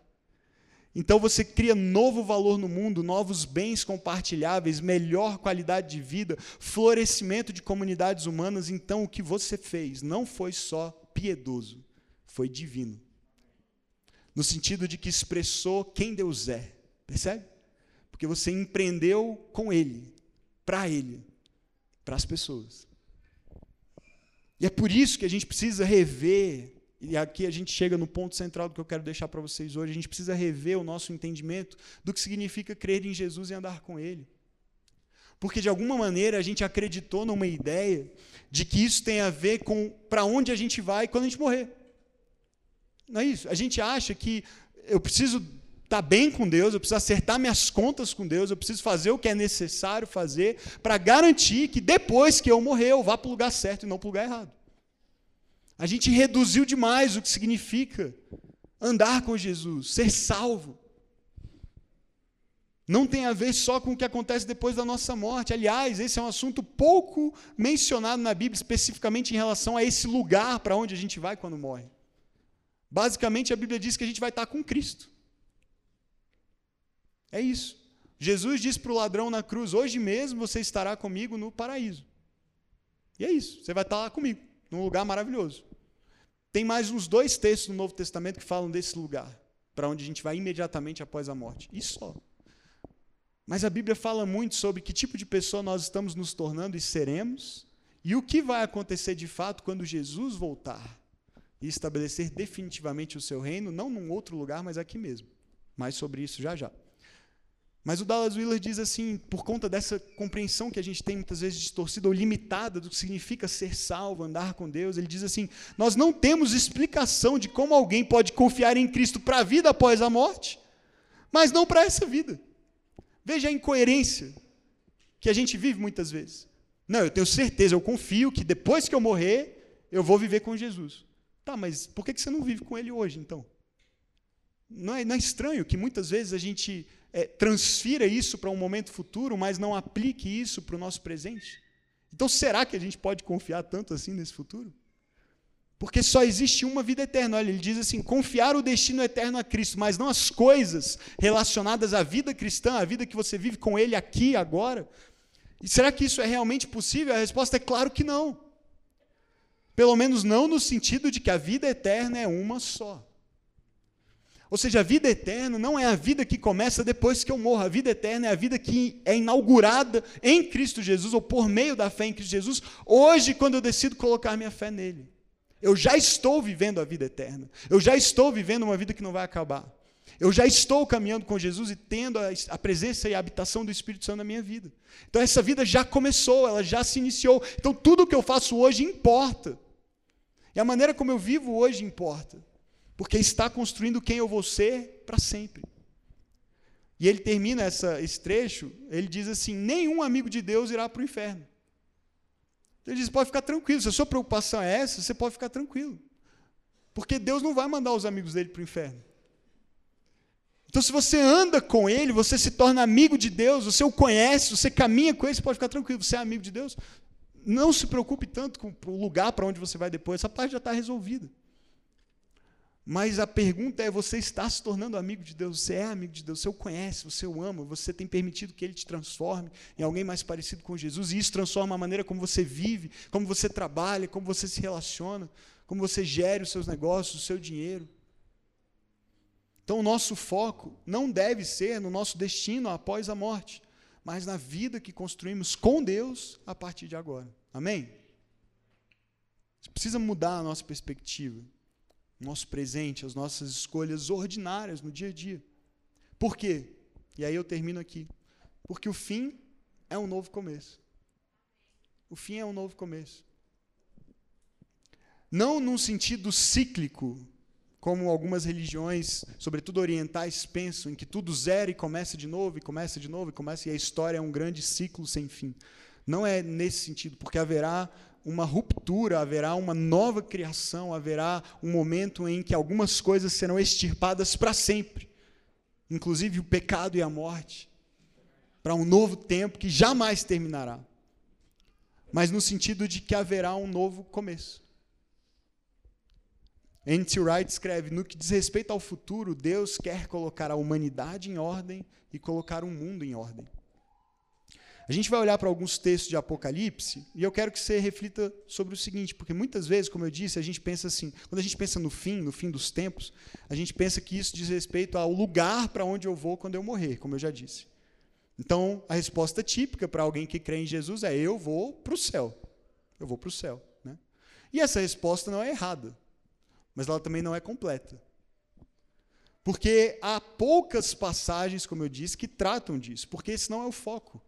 então você cria novo valor no mundo, novos bens compartilháveis, melhor qualidade de vida, florescimento de comunidades humanas. Então o que você fez não foi só piedoso, foi divino. No sentido de que expressou quem Deus é. Percebe? Porque você empreendeu com Ele, para Ele, para as pessoas. E é por isso que a gente precisa rever e aqui a gente chega no ponto central do que eu quero deixar para vocês hoje. A gente precisa rever o nosso entendimento do que significa crer em Jesus e andar com Ele. Porque, de alguma maneira, a gente acreditou numa ideia de que isso tem a ver com para onde a gente vai quando a gente morrer. Não é isso? A gente acha que eu preciso estar tá bem com Deus, eu preciso acertar minhas contas com Deus, eu preciso fazer o que é necessário fazer para garantir que depois que eu morrer eu vá para o lugar certo e não para o lugar errado. A gente reduziu demais o que significa andar com Jesus, ser salvo. Não tem a ver só com o que acontece depois da nossa morte. Aliás, esse é um assunto pouco mencionado na Bíblia, especificamente em relação a esse lugar para onde a gente vai quando morre. Basicamente, a Bíblia diz que a gente vai estar com Cristo. É isso. Jesus disse para o ladrão na cruz: Hoje mesmo você estará comigo no paraíso. E é isso. Você vai estar lá comigo, num lugar maravilhoso. Tem mais uns dois textos no Novo Testamento que falam desse lugar, para onde a gente vai imediatamente após a morte. E só. Mas a Bíblia fala muito sobre que tipo de pessoa nós estamos nos tornando e seremos, e o que vai acontecer de fato quando Jesus voltar e estabelecer definitivamente o seu reino, não num outro lugar, mas aqui mesmo. Mais sobre isso já já. Mas o Dallas Willard diz assim, por conta dessa compreensão que a gente tem muitas vezes distorcida ou limitada do que significa ser salvo, andar com Deus, ele diz assim: nós não temos explicação de como alguém pode confiar em Cristo para a vida após a morte, mas não para essa vida. Veja a incoerência que a gente vive muitas vezes. Não, eu tenho certeza, eu confio que depois que eu morrer, eu vou viver com Jesus. Tá, mas por que você não vive com ele hoje, então? Não é, não é estranho que muitas vezes a gente é, transfira isso para um momento futuro, mas não aplique isso para o nosso presente? Então, será que a gente pode confiar tanto assim nesse futuro? Porque só existe uma vida eterna. Olha, ele diz assim: confiar o destino eterno a Cristo, mas não as coisas relacionadas à vida cristã, à vida que você vive com Ele aqui, agora. E será que isso é realmente possível? A resposta é claro que não. Pelo menos não no sentido de que a vida eterna é uma só. Ou seja, a vida eterna não é a vida que começa depois que eu morro. A vida eterna é a vida que é inaugurada em Cristo Jesus, ou por meio da fé em Cristo Jesus, hoje, quando eu decido colocar minha fé nele. Eu já estou vivendo a vida eterna. Eu já estou vivendo uma vida que não vai acabar. Eu já estou caminhando com Jesus e tendo a, presença e a habitação do Espírito Santo na minha vida. Então essa vida já começou, ela já se iniciou. Então tudo o que eu faço hoje importa. E a maneira como eu vivo hoje importa porque está construindo quem eu vou ser para sempre. E ele termina essa, esse trecho, ele diz assim: nenhum amigo de Deus irá para o inferno. Então ele diz: pode ficar tranquilo, se a sua preocupação é essa, você pode ficar tranquilo. Porque Deus não vai mandar os amigos dele para o inferno. Então, se você anda com ele, você se torna amigo de Deus, você o conhece, você caminha com ele, você pode ficar tranquilo, você é amigo de Deus. Não se preocupe tanto com o lugar para onde você vai depois, essa parte já está resolvida. Mas a pergunta é: você está se tornando amigo de Deus? Você é amigo de Deus? Você o conhece, você o ama, você tem permitido que ele te transforme em alguém mais parecido com Jesus, e isso transforma a maneira como você vive, como você trabalha, como você se relaciona, como você gere os seus negócios, o seu dinheiro. Então, o nosso foco não deve ser no nosso destino após a morte, mas na vida que construímos com Deus a partir de agora. Amém? Gente precisa mudar a nossa perspectiva nosso presente, as nossas escolhas ordinárias no dia a dia. Por quê? E aí eu termino aqui. Porque o fim é um novo começo. O fim é um novo começo. Não num sentido cíclico, como algumas religiões, sobretudo orientais, pensam, em que tudo zera e começa de novo, e começa de novo, e começa, e a história é um grande ciclo sem fim. Não é nesse sentido, porque haverá uma ruptura, haverá uma nova criação, haverá um momento em que algumas coisas serão extirpadas para sempre, inclusive o pecado e a morte, para um novo tempo que jamais terminará. Mas no sentido de que haverá um novo começo. N.T. Wright escreve: No que diz respeito ao futuro, Deus quer colocar a humanidade em ordem e colocar o mundo em ordem. A gente vai olhar para alguns textos de Apocalipse e eu quero que você reflita sobre o seguinte, porque muitas vezes, como eu disse, a gente pensa assim, quando a gente pensa no fim, no fim dos tempos, a gente pensa que isso diz respeito ao lugar para onde eu vou quando eu morrer, como eu já disse. Então, a resposta típica para alguém que crê em Jesus é: eu vou para o céu. Eu vou para o céu. Né? E essa resposta não é errada, mas ela também não é completa. Porque há poucas passagens, como eu disse, que tratam disso, porque esse não é o foco.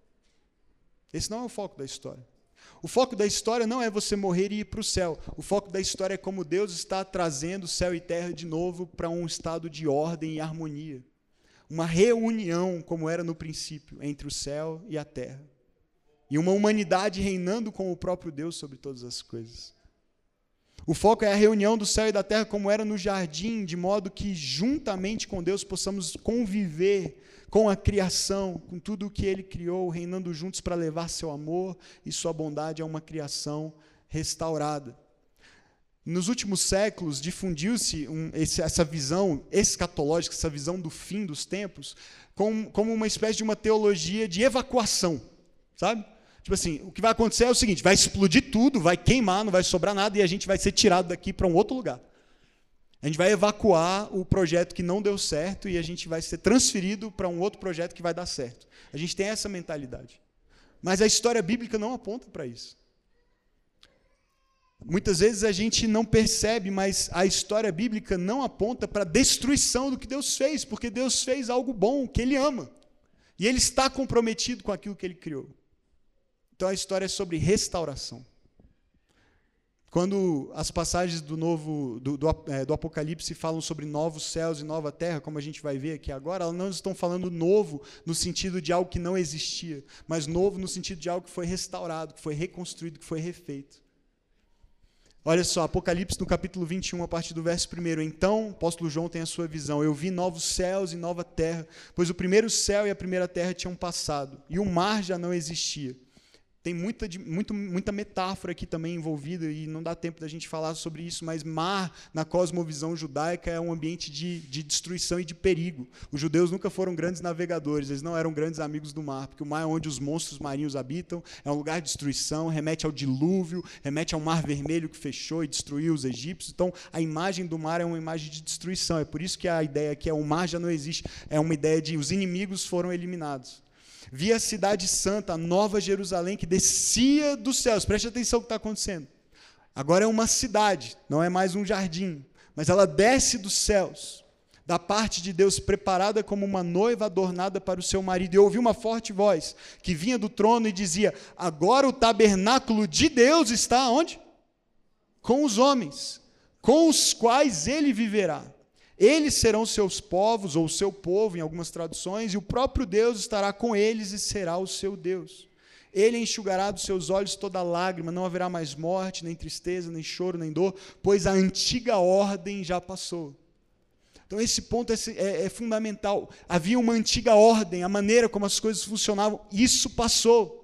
Esse não é o foco da história. O foco da história não é você morrer e ir para o céu. O foco da história é como Deus está trazendo céu e terra de novo para um estado de ordem e harmonia. Uma reunião, como era no princípio, entre o céu e a terra. E uma humanidade reinando com o próprio Deus sobre todas as coisas. O foco é a reunião do céu e da terra, como era no jardim, de modo que, juntamente com Deus, possamos conviver com a criação, com tudo o que ele criou, reinando juntos para levar seu amor e sua bondade a uma criação restaurada. nos últimos séculos difundiu-se um, essa visão escatológica, essa visão do fim dos tempos, como, como uma espécie de uma teologia de evacuação, sabe? Tipo assim, o que vai acontecer é o seguinte: vai explodir tudo, vai queimar, não vai sobrar nada e a gente vai ser tirado daqui para um outro lugar. A gente vai evacuar o projeto que não deu certo e a gente vai ser transferido para um outro projeto que vai dar certo. A gente tem essa mentalidade. Mas a história bíblica não aponta para isso. Muitas vezes a gente não percebe, mas a história bíblica não aponta para a destruição do que Deus fez, porque Deus fez algo bom, que Ele ama. E Ele está comprometido com aquilo que Ele criou. Então a história é sobre restauração. Quando as passagens do novo do, do, é, do, Apocalipse falam sobre novos céus e nova terra, como a gente vai ver aqui agora, elas não estão falando novo no sentido de algo que não existia, mas novo no sentido de algo que foi restaurado, que foi reconstruído, que foi refeito. Olha só, Apocalipse no capítulo 21, a partir do verso 1. Então, o apóstolo João tem a sua visão. Eu vi novos céus e nova terra, pois o primeiro céu e a primeira terra tinham passado, e o mar já não existia. Tem muita, muito, muita metáfora aqui também envolvida, e não dá tempo da gente falar sobre isso, mas mar, na cosmovisão judaica, é um ambiente de, de destruição e de perigo. Os judeus nunca foram grandes navegadores, eles não eram grandes amigos do mar, porque o mar é onde os monstros marinhos habitam, é um lugar de destruição, remete ao dilúvio, remete ao mar vermelho que fechou e destruiu os egípcios. Então, a imagem do mar é uma imagem de destruição. É por isso que a ideia aqui é o mar já não existe, é uma ideia de os inimigos foram eliminados. Vi a cidade santa, a nova Jerusalém, que descia dos céus. Preste atenção no que está acontecendo. Agora é uma cidade, não é mais um jardim, mas ela desce dos céus, da parte de Deus, preparada como uma noiva adornada para o seu marido. E ouvi uma forte voz que vinha do trono e dizia: Agora o tabernáculo de Deus está onde? Com os homens, com os quais ele viverá. Eles serão seus povos, ou seu povo, em algumas traduções, e o próprio Deus estará com eles e será o seu Deus. Ele enxugará dos seus olhos toda lágrima, não haverá mais morte, nem tristeza, nem choro, nem dor, pois a antiga ordem já passou. Então, esse ponto é, é, é fundamental. Havia uma antiga ordem, a maneira como as coisas funcionavam, isso passou.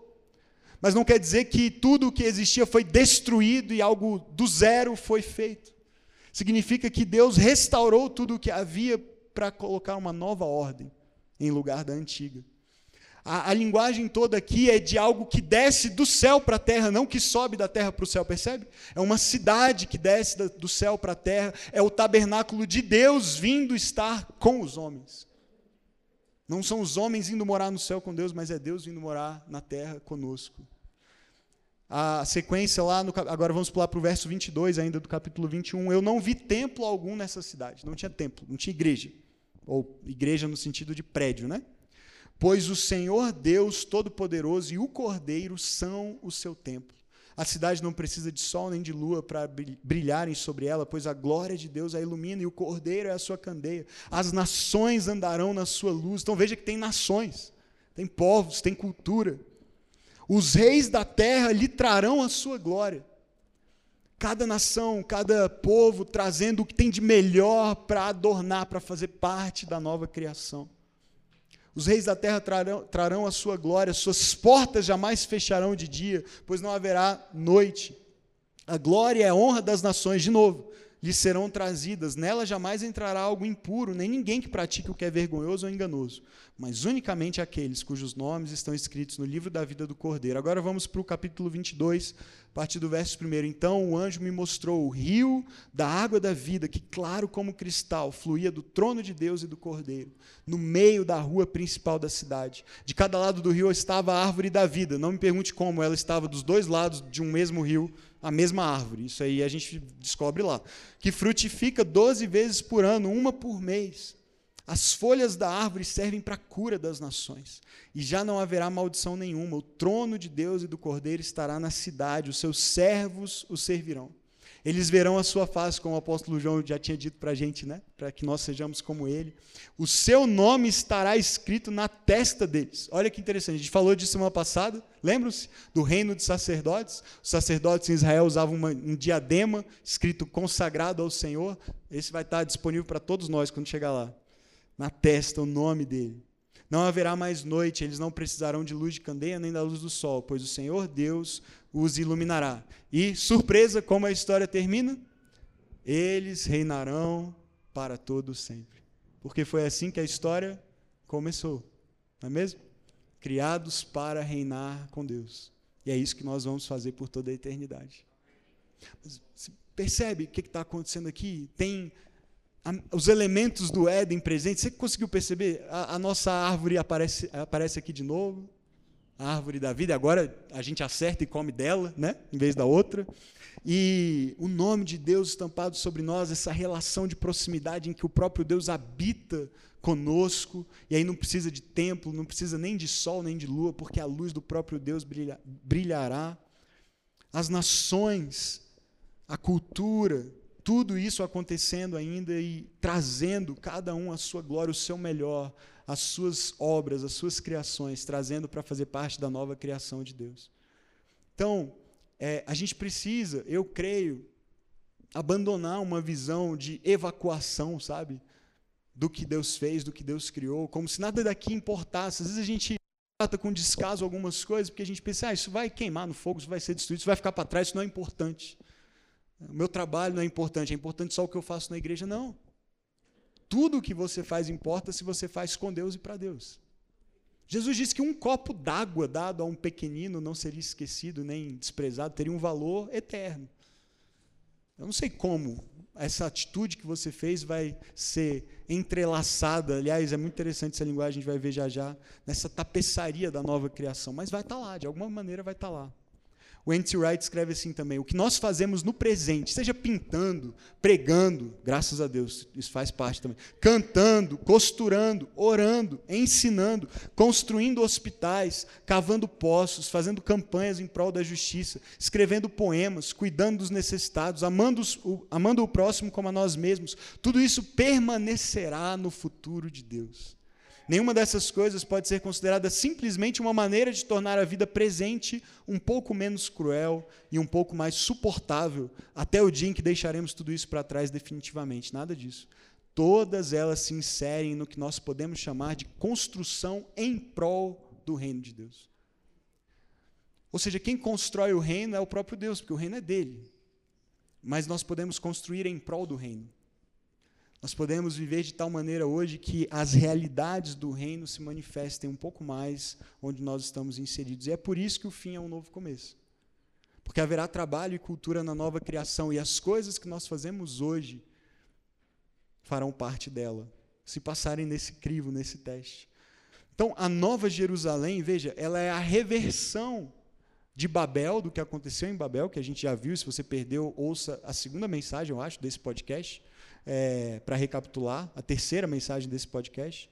Mas não quer dizer que tudo o que existia foi destruído e algo do zero foi feito significa que Deus restaurou tudo o que havia para colocar uma nova ordem em lugar da antiga. A, a, linguagem toda aqui é de algo que desce do céu para a terra, não que sobe da terra para o céu, percebe? É uma cidade que desce da, do céu para a terra, é o tabernáculo de Deus vindo estar com os homens. Não são os homens indo morar no céu com Deus, mas é Deus vindo morar na terra conosco a sequência lá, no, agora vamos pular para o verso 22 ainda do capítulo 21. Eu não vi templo algum nessa cidade, não tinha templo, não tinha igreja. Ou igreja no sentido de prédio, né? Pois o Senhor Deus Todo-Poderoso e o Cordeiro são o seu templo. A cidade não precisa de sol nem de lua para brilharem sobre ela, pois a glória de Deus a ilumina e o Cordeiro é a sua candeia. As nações andarão na sua luz. Então veja que tem nações, tem povos, tem cultura. Os reis da terra lhe trarão a sua glória. Cada nação, cada povo trazendo o que tem de melhor para adornar, para fazer parte da nova criação. Os reis da terra trarão, trarão a sua glória, suas portas jamais fecharão de dia, pois não haverá noite. A glória e a honra das nações, de novo, lhe serão trazidas. Nela jamais entrará algo impuro, nem ninguém que pratique o que é vergonhoso ou enganoso, mas unicamente aqueles cujos nomes estão escritos no livro da vida do Cordeiro. Agora vamos para o capítulo 22, a partir do verso 1. Então o anjo me mostrou o rio da água da vida, que claro como cristal, fluía do trono de Deus e do Cordeiro, no meio da rua principal da cidade. De cada lado do rio estava a árvore da vida. Não me pergunte como, ela estava dos dois lados de um mesmo rio, a mesma árvore. Isso aí a gente descobre lá. Que frutifica 12 vezes por ano, uma por mês. As folhas da árvore servem para a cura das nações. E já não haverá maldição nenhuma. O trono de Deus e do Cordeiro estará na cidade, os seus servos o servirão. Eles verão a sua face, como o apóstolo João já tinha dito para a gente, né? para que nós sejamos como ele. O seu nome estará escrito na testa deles. Olha que interessante, a gente falou disso semana passada, lembram-se? Do reino de sacerdotes. Os sacerdotes em Israel usavam uma, um diadema escrito consagrado ao Senhor. Esse vai estar disponível para todos nós quando chegar lá. Na testa, o nome dele. Não haverá mais noite, eles não precisarão de luz de candeia nem da luz do sol, pois o Senhor Deus os iluminará. E, surpresa, como a história termina? Eles reinarão para todo sempre. Porque foi assim que a história começou. Não é mesmo? Criados para reinar com Deus. E é isso que nós vamos fazer por toda a eternidade. Mas, percebe o que está acontecendo aqui? Tem os elementos do Éden presentes. Você conseguiu perceber? A, a, nossa árvore aparece, aparece aqui de novo. A árvore da vida. Agora a gente acerta e come dela, né? em vez da outra. E o nome de Deus estampado sobre nós, essa relação de proximidade em que o próprio Deus habita conosco, e aí não precisa de templo, não precisa nem de sol, nem de lua, porque a luz do próprio Deus brilha, brilhará. As nações, a cultura, tudo isso acontecendo ainda e trazendo cada um a sua glória, o seu melhor, as suas obras, as suas criações, trazendo para fazer parte da nova criação de Deus. Então, é, a gente precisa, eu creio, abandonar uma visão de evacuação, sabe? Do que Deus fez, do que Deus criou, como se nada daqui importasse. Às vezes a gente trata com descaso algumas coisas, porque a gente pensa, ah, isso vai queimar no fogo, isso vai ser destruído, isso vai ficar para trás, isso não é importante. Meu trabalho não é importante, é importante só o que eu faço na igreja. Não. Tudo o que você faz importa se você faz com Deus e para Deus. Jesus disse que um copo d'água dado a um pequenino não seria esquecido nem desprezado, teria um valor eterno. Eu não sei como essa atitude que você fez vai ser entrelaçada. Aliás, é muito interessante essa linguagem, a gente vai ver já já, nessa tapeçaria da nova criação, mas vai estar tá lá, de alguma maneira vai estar tá lá. O N.T. Wright escreve assim também: o que nós fazemos no presente, seja pintando, pregando, graças a Deus, isso faz parte também, cantando, costurando, orando, ensinando, construindo hospitais, cavando poços, fazendo campanhas em prol da justiça, escrevendo poemas, cuidando dos necessitados, amando, os, o, amando o próximo como a nós mesmos, tudo isso permanecerá no futuro de Deus. Nenhuma dessas coisas pode ser considerada simplesmente uma maneira de tornar a vida presente um pouco menos cruel e um pouco mais suportável até o dia em que deixaremos tudo isso para trás definitivamente. Nada disso. Todas elas se inserem no que nós podemos chamar de construção em prol do reino de Deus. Ou seja, quem constrói o reino é o próprio Deus, porque o reino é dele. Mas nós podemos construir em prol do reino. Nós podemos viver de tal maneira hoje que as realidades do reino se manifestem um pouco mais onde nós estamos inseridos. E é por isso que o fim é um novo começo. Porque haverá trabalho e cultura na nova criação, e as coisas que nós fazemos hoje farão parte dela, se passarem nesse crivo, nesse teste. Então, a nova Jerusalém, veja, ela é a reversão de Babel, do que aconteceu em Babel, que a gente já viu, se você perdeu, ouça a segunda mensagem, eu acho, desse podcast é, para recapitular, a terceira mensagem desse podcast.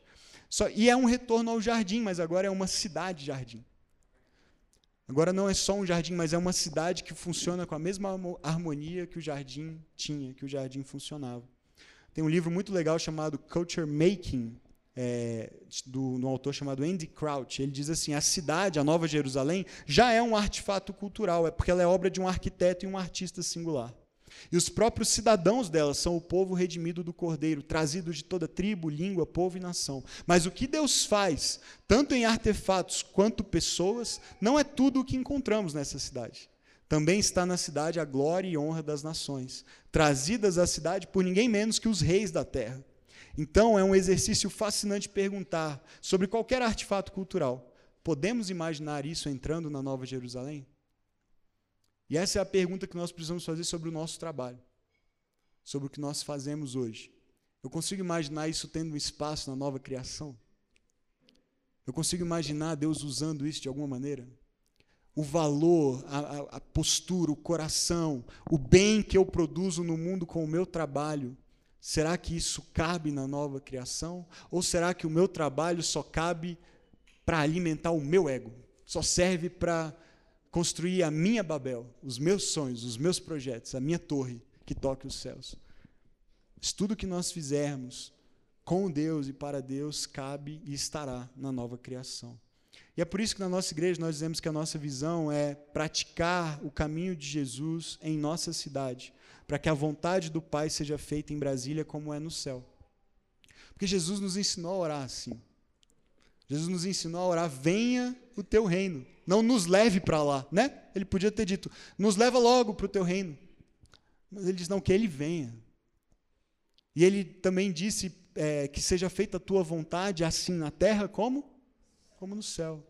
Só, e é um retorno ao jardim, mas agora é uma cidade-jardim. Agora não é só um jardim, mas é uma cidade que funciona com a mesma harmonia que o jardim tinha, que o jardim funcionava. Tem um livro muito legal chamado Culture Making, é, do, do autor chamado Andy Crouch. Ele diz assim: a cidade, a Nova Jerusalém, já é um artefato cultural, é porque ela é obra de um arquiteto e um artista singular. E os próprios cidadãos dela são o povo redimido do Cordeiro, trazido de toda tribo, língua, povo e nação. Mas o que Deus faz, tanto em artefatos quanto pessoas, não é tudo o que encontramos nessa cidade. Também está na cidade a glória e honra das nações, trazidas à cidade por ninguém menos que os reis da terra. Então é um exercício fascinante perguntar sobre qualquer artefato cultural. Podemos imaginar isso entrando na Nova Jerusalém? E essa é a pergunta que nós precisamos fazer sobre o nosso trabalho, sobre o que nós fazemos hoje. Eu consigo imaginar isso tendo um espaço na nova criação? Eu consigo imaginar Deus usando isso de alguma maneira? O valor, a, a, postura, o coração, o bem que eu produzo no mundo com o meu trabalho, será que isso cabe na nova criação? Ou será que o meu trabalho só cabe para alimentar o meu ego? Só serve para construir a minha Babel, os meus sonhos, os meus projetos, a minha torre que toque os céus. Isso tudo que nós fizermos com Deus e para Deus cabe e estará na nova criação. E é por isso que na nossa igreja nós dizemos que a nossa visão é praticar o caminho de Jesus em nossa cidade, para que a vontade do Pai seja feita em Brasília como é no céu. Porque Jesus nos ensinou a orar assim. Jesus nos ensinou a orar: venha o teu reino. Não nos leve para lá, né? Ele podia ter dito: nos leva logo para o teu reino. Mas ele diz: não, que ele venha. E ele também disse é, que seja feita a tua vontade, assim na terra como? Como no céu.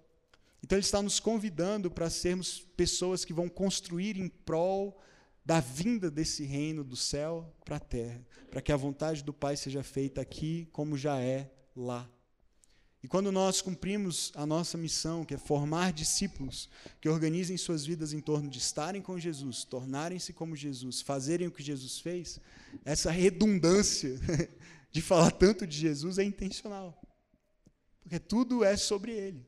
Então ele está nos convidando para sermos pessoas que vão construir em prol da vinda desse reino do céu para a terra, para que a vontade do Pai seja feita aqui como já é lá. E quando nós cumprimos a nossa missão, que é formar discípulos que organizem suas vidas em torno de estarem com Jesus, tornarem-se como Jesus, fazerem o que Jesus fez, essa redundância de falar tanto de Jesus é intencional. Porque tudo é sobre Ele.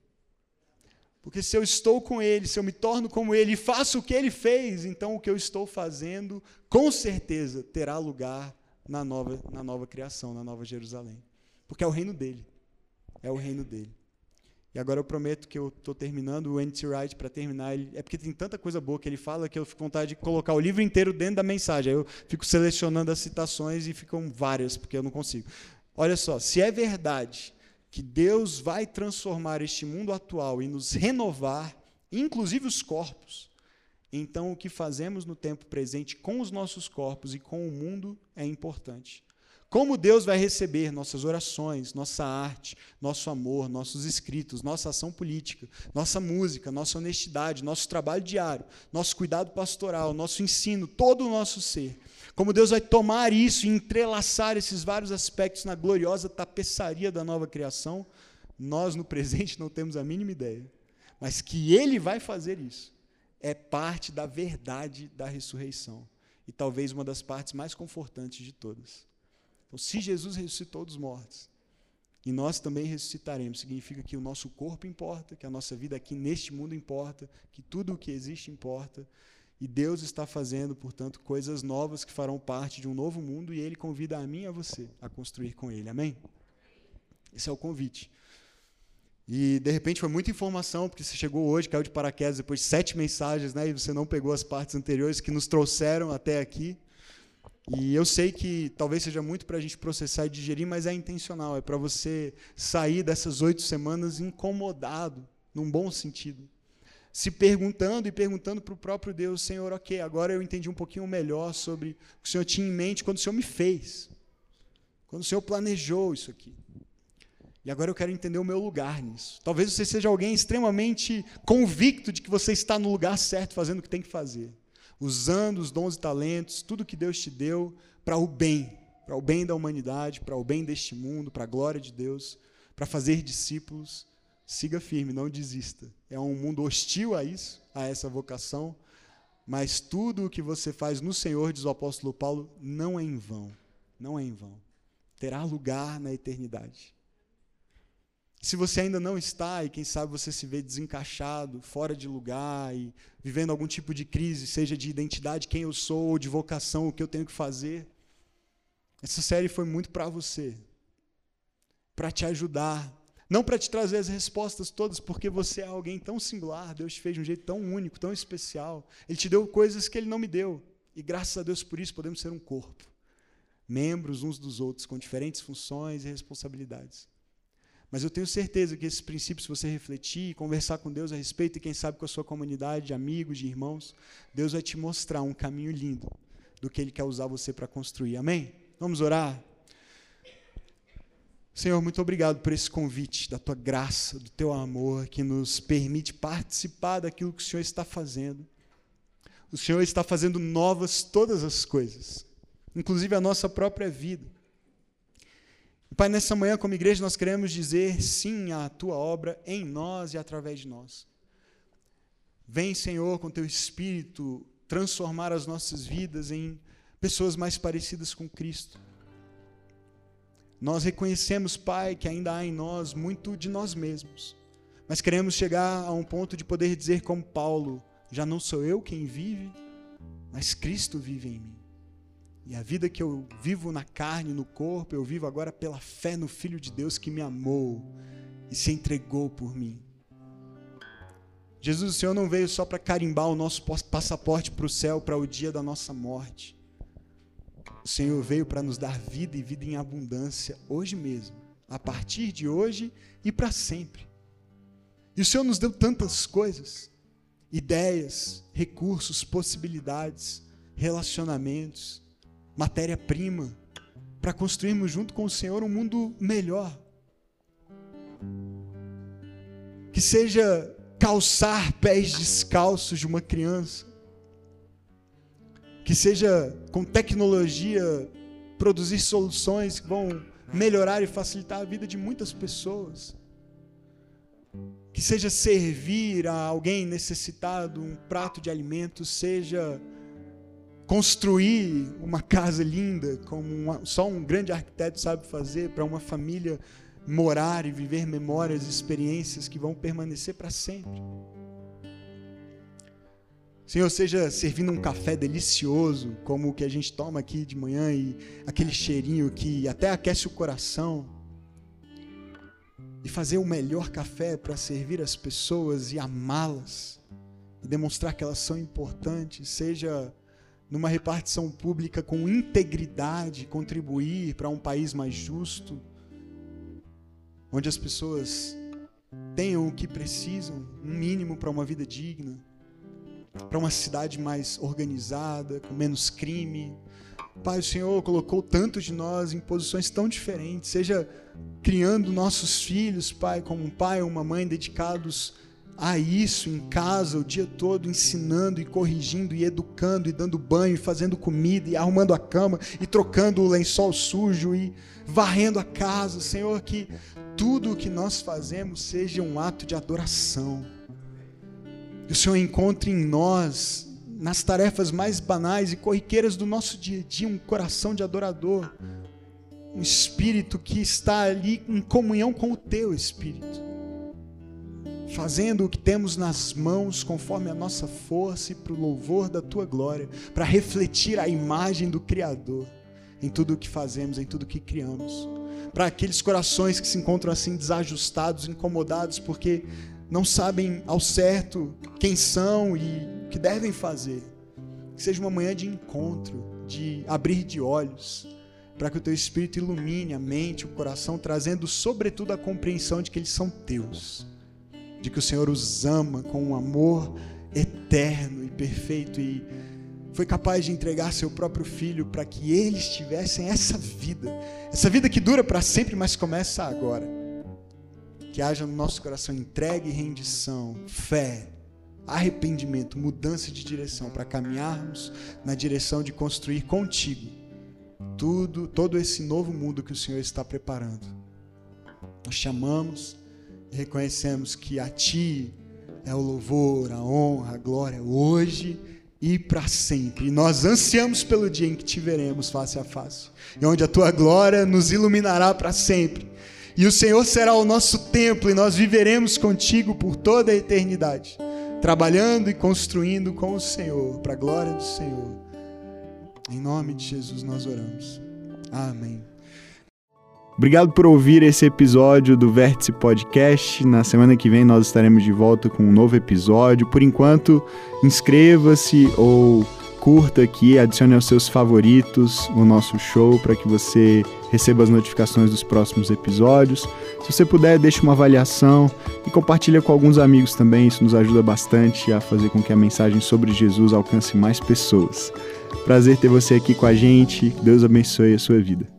Porque se eu estou com Ele, se eu me torno como Ele e faço o que Ele fez, então o que eu estou fazendo, com certeza, terá lugar na nova, na nova criação, na nova Jerusalém. Porque é o reino dele é o reino dele. E agora eu prometo que eu estou terminando o N.T. Wright para terminar. Ele, é porque tem tanta coisa boa que ele fala que eu fico com vontade de colocar o livro inteiro dentro da mensagem. Aí eu fico selecionando as citações e ficam várias, porque eu não consigo. Olha só, se é verdade que Deus vai transformar este mundo atual e nos renovar, inclusive os corpos, então o que fazemos no tempo presente com os nossos corpos e com o mundo é importante. Como Deus vai receber nossas orações, nossa arte, nosso amor, nossos escritos, nossa ação política, nossa música, nossa honestidade, nosso trabalho diário, nosso cuidado pastoral, nosso ensino, todo o nosso ser. Como Deus vai tomar isso e entrelaçar esses vários aspectos na gloriosa tapeçaria da nova criação, nós no presente não temos a mínima ideia. Mas que Ele vai fazer isso é parte da verdade da ressurreição. E talvez uma das partes mais confortantes de todas. Então, se Jesus ressuscitou dos mortos, e nós também ressuscitaremos, significa que o nosso corpo importa, que a nossa vida aqui neste mundo importa, que tudo o que existe importa, e Deus está fazendo, portanto, coisas novas que farão parte de um novo mundo, e Ele convida a mim e a você a construir com Ele. Amém? Esse é o convite. E de repente foi muita informação, porque você chegou hoje, caiu de paraquedas depois de sete mensagens, né, e você não pegou as partes anteriores que nos trouxeram até aqui. E eu sei que talvez seja muito para a gente processar e digerir, mas é intencional. É para você sair dessas oito semanas incomodado, num bom sentido. Se perguntando e perguntando para o próprio Deus, Senhor, ok, agora eu entendi um pouquinho melhor sobre o que o Senhor tinha em mente quando o Senhor me fez. Quando o Senhor planejou isso aqui. E agora eu quero entender o meu lugar nisso. Talvez você seja alguém extremamente convicto de que você está no lugar certo, fazendo o que tem que fazer usando os dons e talentos, tudo que Deus te deu para o bem, para o bem da humanidade, para o bem deste mundo, para a glória de Deus, para fazer discípulos. Siga firme, não desista. É um mundo hostil a isso, a essa vocação, mas tudo o que você faz no Senhor, diz o apóstolo Paulo, não é em vão. Não é em vão. Terá lugar na eternidade. Se você ainda não está e quem sabe você se vê desencaixado, fora de lugar e vivendo algum tipo de crise, seja de identidade, quem eu sou, ou de vocação, o que eu tenho que fazer, essa série foi muito para você, para te ajudar, não para te trazer as respostas todas, porque você é alguém tão singular, Deus te fez de um jeito tão único, tão especial. Ele te deu coisas que ele não me deu, e graças a Deus por isso podemos ser um corpo, membros uns dos outros, com diferentes funções e responsabilidades. Mas eu tenho certeza que esses princípios, se você refletir, conversar com Deus a respeito, e quem sabe com a sua comunidade de amigos, de irmãos, Deus vai te mostrar um caminho lindo do que Ele quer usar você para construir. Amém? Vamos orar? Senhor, muito obrigado por esse convite, da tua graça, do teu amor, que nos permite participar daquilo que o Senhor está fazendo. O Senhor está fazendo novas todas as coisas, inclusive a nossa própria vida. Pai, nessa manhã, como igreja, nós queremos dizer sim à tua obra em nós e através de nós. Vem, Senhor, com teu espírito transformar as nossas vidas em pessoas mais parecidas com Cristo. Nós reconhecemos, Pai, que ainda há em nós muito de nós mesmos, mas queremos chegar a um ponto de poder dizer, como Paulo: já não sou eu quem vive, mas Cristo vive em mim. E a vida que eu vivo na carne, no corpo, eu vivo agora pela fé no Filho de Deus que me amou e se entregou por mim. Jesus, o Senhor não veio só para carimbar o nosso passaporte para o céu, para o dia da nossa morte. O Senhor veio para nos dar vida e vida em abundância hoje mesmo, a partir de hoje e para sempre. E o Senhor nos deu tantas coisas, ideias, recursos, possibilidades, relacionamentos matéria-prima para construirmos junto com o Senhor um mundo melhor. Que seja calçar pés descalços de uma criança. Que seja com tecnologia produzir soluções que vão melhorar e facilitar a vida de muitas pessoas. Que seja servir a alguém necessitado um prato de alimento, seja construir uma casa linda, como uma, só um grande arquiteto sabe fazer, para uma família morar e viver memórias e experiências que vão permanecer para sempre. Senhor, seja servindo um café delicioso, como o que a gente toma aqui de manhã e aquele cheirinho que até aquece o coração. E fazer o melhor café para servir as pessoas e amá-las e demonstrar que elas são importantes, seja numa repartição pública com integridade, contribuir para um país mais justo, onde as pessoas tenham o que precisam, um mínimo para uma vida digna, para uma cidade mais organizada, com menos crime. Pai, o Senhor colocou tanto de nós em posições tão diferentes, seja criando nossos filhos, Pai, como um pai ou uma mãe dedicados a isso em casa o dia todo, ensinando e corrigindo e educando e dando banho e fazendo comida e arrumando a cama e trocando o lençol sujo e varrendo a casa. Senhor, que tudo o que nós fazemos seja um ato de adoração. Que o Senhor encontre em nós, nas tarefas mais banais e corriqueiras do nosso dia a dia, um coração de adorador, um espírito que está ali em comunhão com o teu espírito fazendo o que temos nas mãos conforme a nossa força e para o louvor da tua glória, para refletir a imagem do Criador em tudo o que fazemos, em tudo o que criamos. Para aqueles corações que se encontram assim desajustados, incomodados, porque não sabem ao certo quem são e o que devem fazer. Que seja uma manhã de encontro, de abrir de olhos, para que o teu Espírito ilumine a mente, o coração, trazendo sobretudo a compreensão de que eles são teus de que o Senhor os ama com um amor eterno e perfeito e foi capaz de entregar seu próprio filho para que eles tivessem essa vida, essa vida que dura para sempre, mas começa agora. Que haja no nosso coração entrega e rendição, fé, arrependimento, mudança de direção para caminharmos na direção de construir contigo tudo, todo esse novo mundo que o Senhor está preparando. Nós chamamos reconhecemos que a Ti é o louvor, a honra, a glória hoje e para sempre. E nós ansiamos pelo dia em que te veremos face a face, e onde a Tua glória nos iluminará para sempre. E o Senhor será o nosso templo, e nós viveremos contigo por toda a eternidade, trabalhando e construindo com o Senhor, para a glória do Senhor. Em nome de Jesus nós oramos. Amém. Obrigado por ouvir esse episódio do Vértice Podcast. Na semana que vem nós estaremos de volta com um novo episódio. Por enquanto, inscreva-se ou curta aqui, adicione aos seus favoritos o nosso show para que você receba as notificações dos próximos episódios. Se você puder, deixe uma avaliação e compartilhe com alguns amigos também. Isso nos ajuda bastante a fazer com que a mensagem sobre Jesus alcance mais pessoas. Prazer ter você aqui com a gente. Deus abençoe a sua vida.